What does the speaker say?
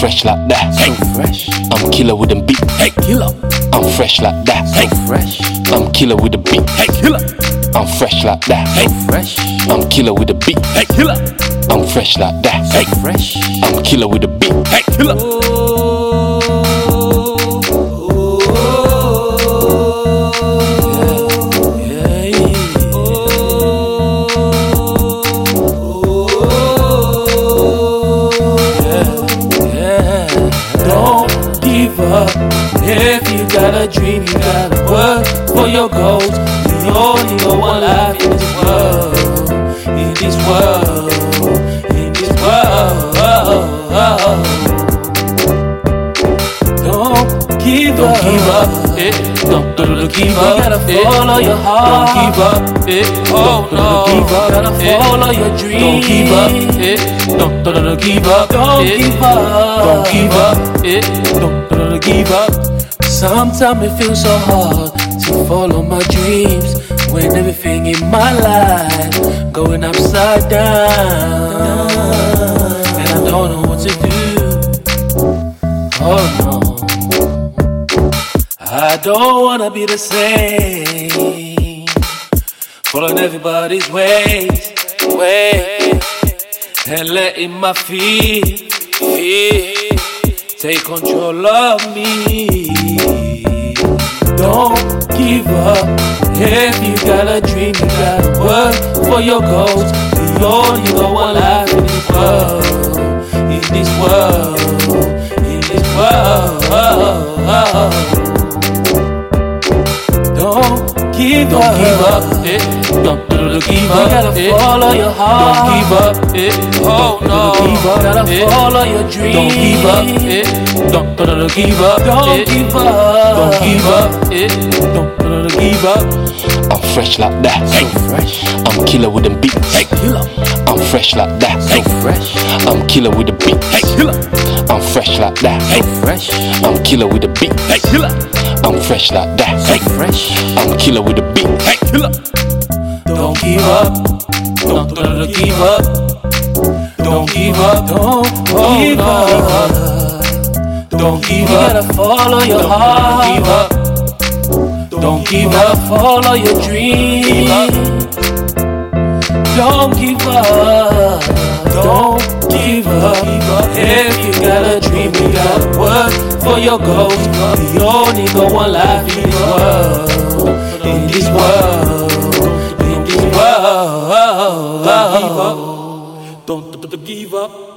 fresh like that. So fresh. I'm killer with them beat. Hey, killer. I'm fresh like that. So fresh. I'm killer with the beat. Hey, killer. I'm fresh like that. Hey, fresh. I'm killer with the beat. Hey, killer. I'm fresh like that. Hey, fresh. I'm killer with the beat. Hey, killer. If you got a dream, you gotta work for your goals. You only got one life in this world. In this world. In this world. Don't give Don't up. give up, eh? Don't, don't, don't give up, You gotta eh? follow your heart. Don't give up, eh? Oh Don't give up. Gotta eh? follow your. Don't give up, eh? Don't, don't, give up, Don't eh? give up. Don't give up, eh? Don't, don't, don't give up. Sometimes it feels so hard to follow my dreams when everything in my life going upside down, and I don't know what to do. Oh no, I don't wanna be the same, following everybody's ways, way, and letting my feet, feet take control of me. Don't give up. If you got a dream, you gotta work for your goals. You only give Don't give up, eh? Don't, don't, don't give You up, gotta eh? follow your heart. Don't give up, eh? Oh no, Don't give up. Gotta eh? follow your dreams. Don't give up, eh? Don't, don't, don't give up, Don't eh? give up. Don't give up, eh? Don't, don't, don't give up. I'm fresh like that. So fresh. I'm killer with them beats. Hey, killer. I'm fresh like that. So fresh. I'm killer with the beat. Hey, killer. I'm fresh like that. So fresh. I'm killer with the beat. Hey, killer. I'm fresh like that. So fresh. I'm killer with the beat. Hey, killer. Don't give up. Don't, don't, don't give up. Don't give up. Don't give up. Don't give up. You gotta follow your Don't heart. Don't give up. Don't give up. Follow your dreams. Don't give up. Don't your goals. You only got one life in this world. In this world. In this world. Don't, don't, don't give up.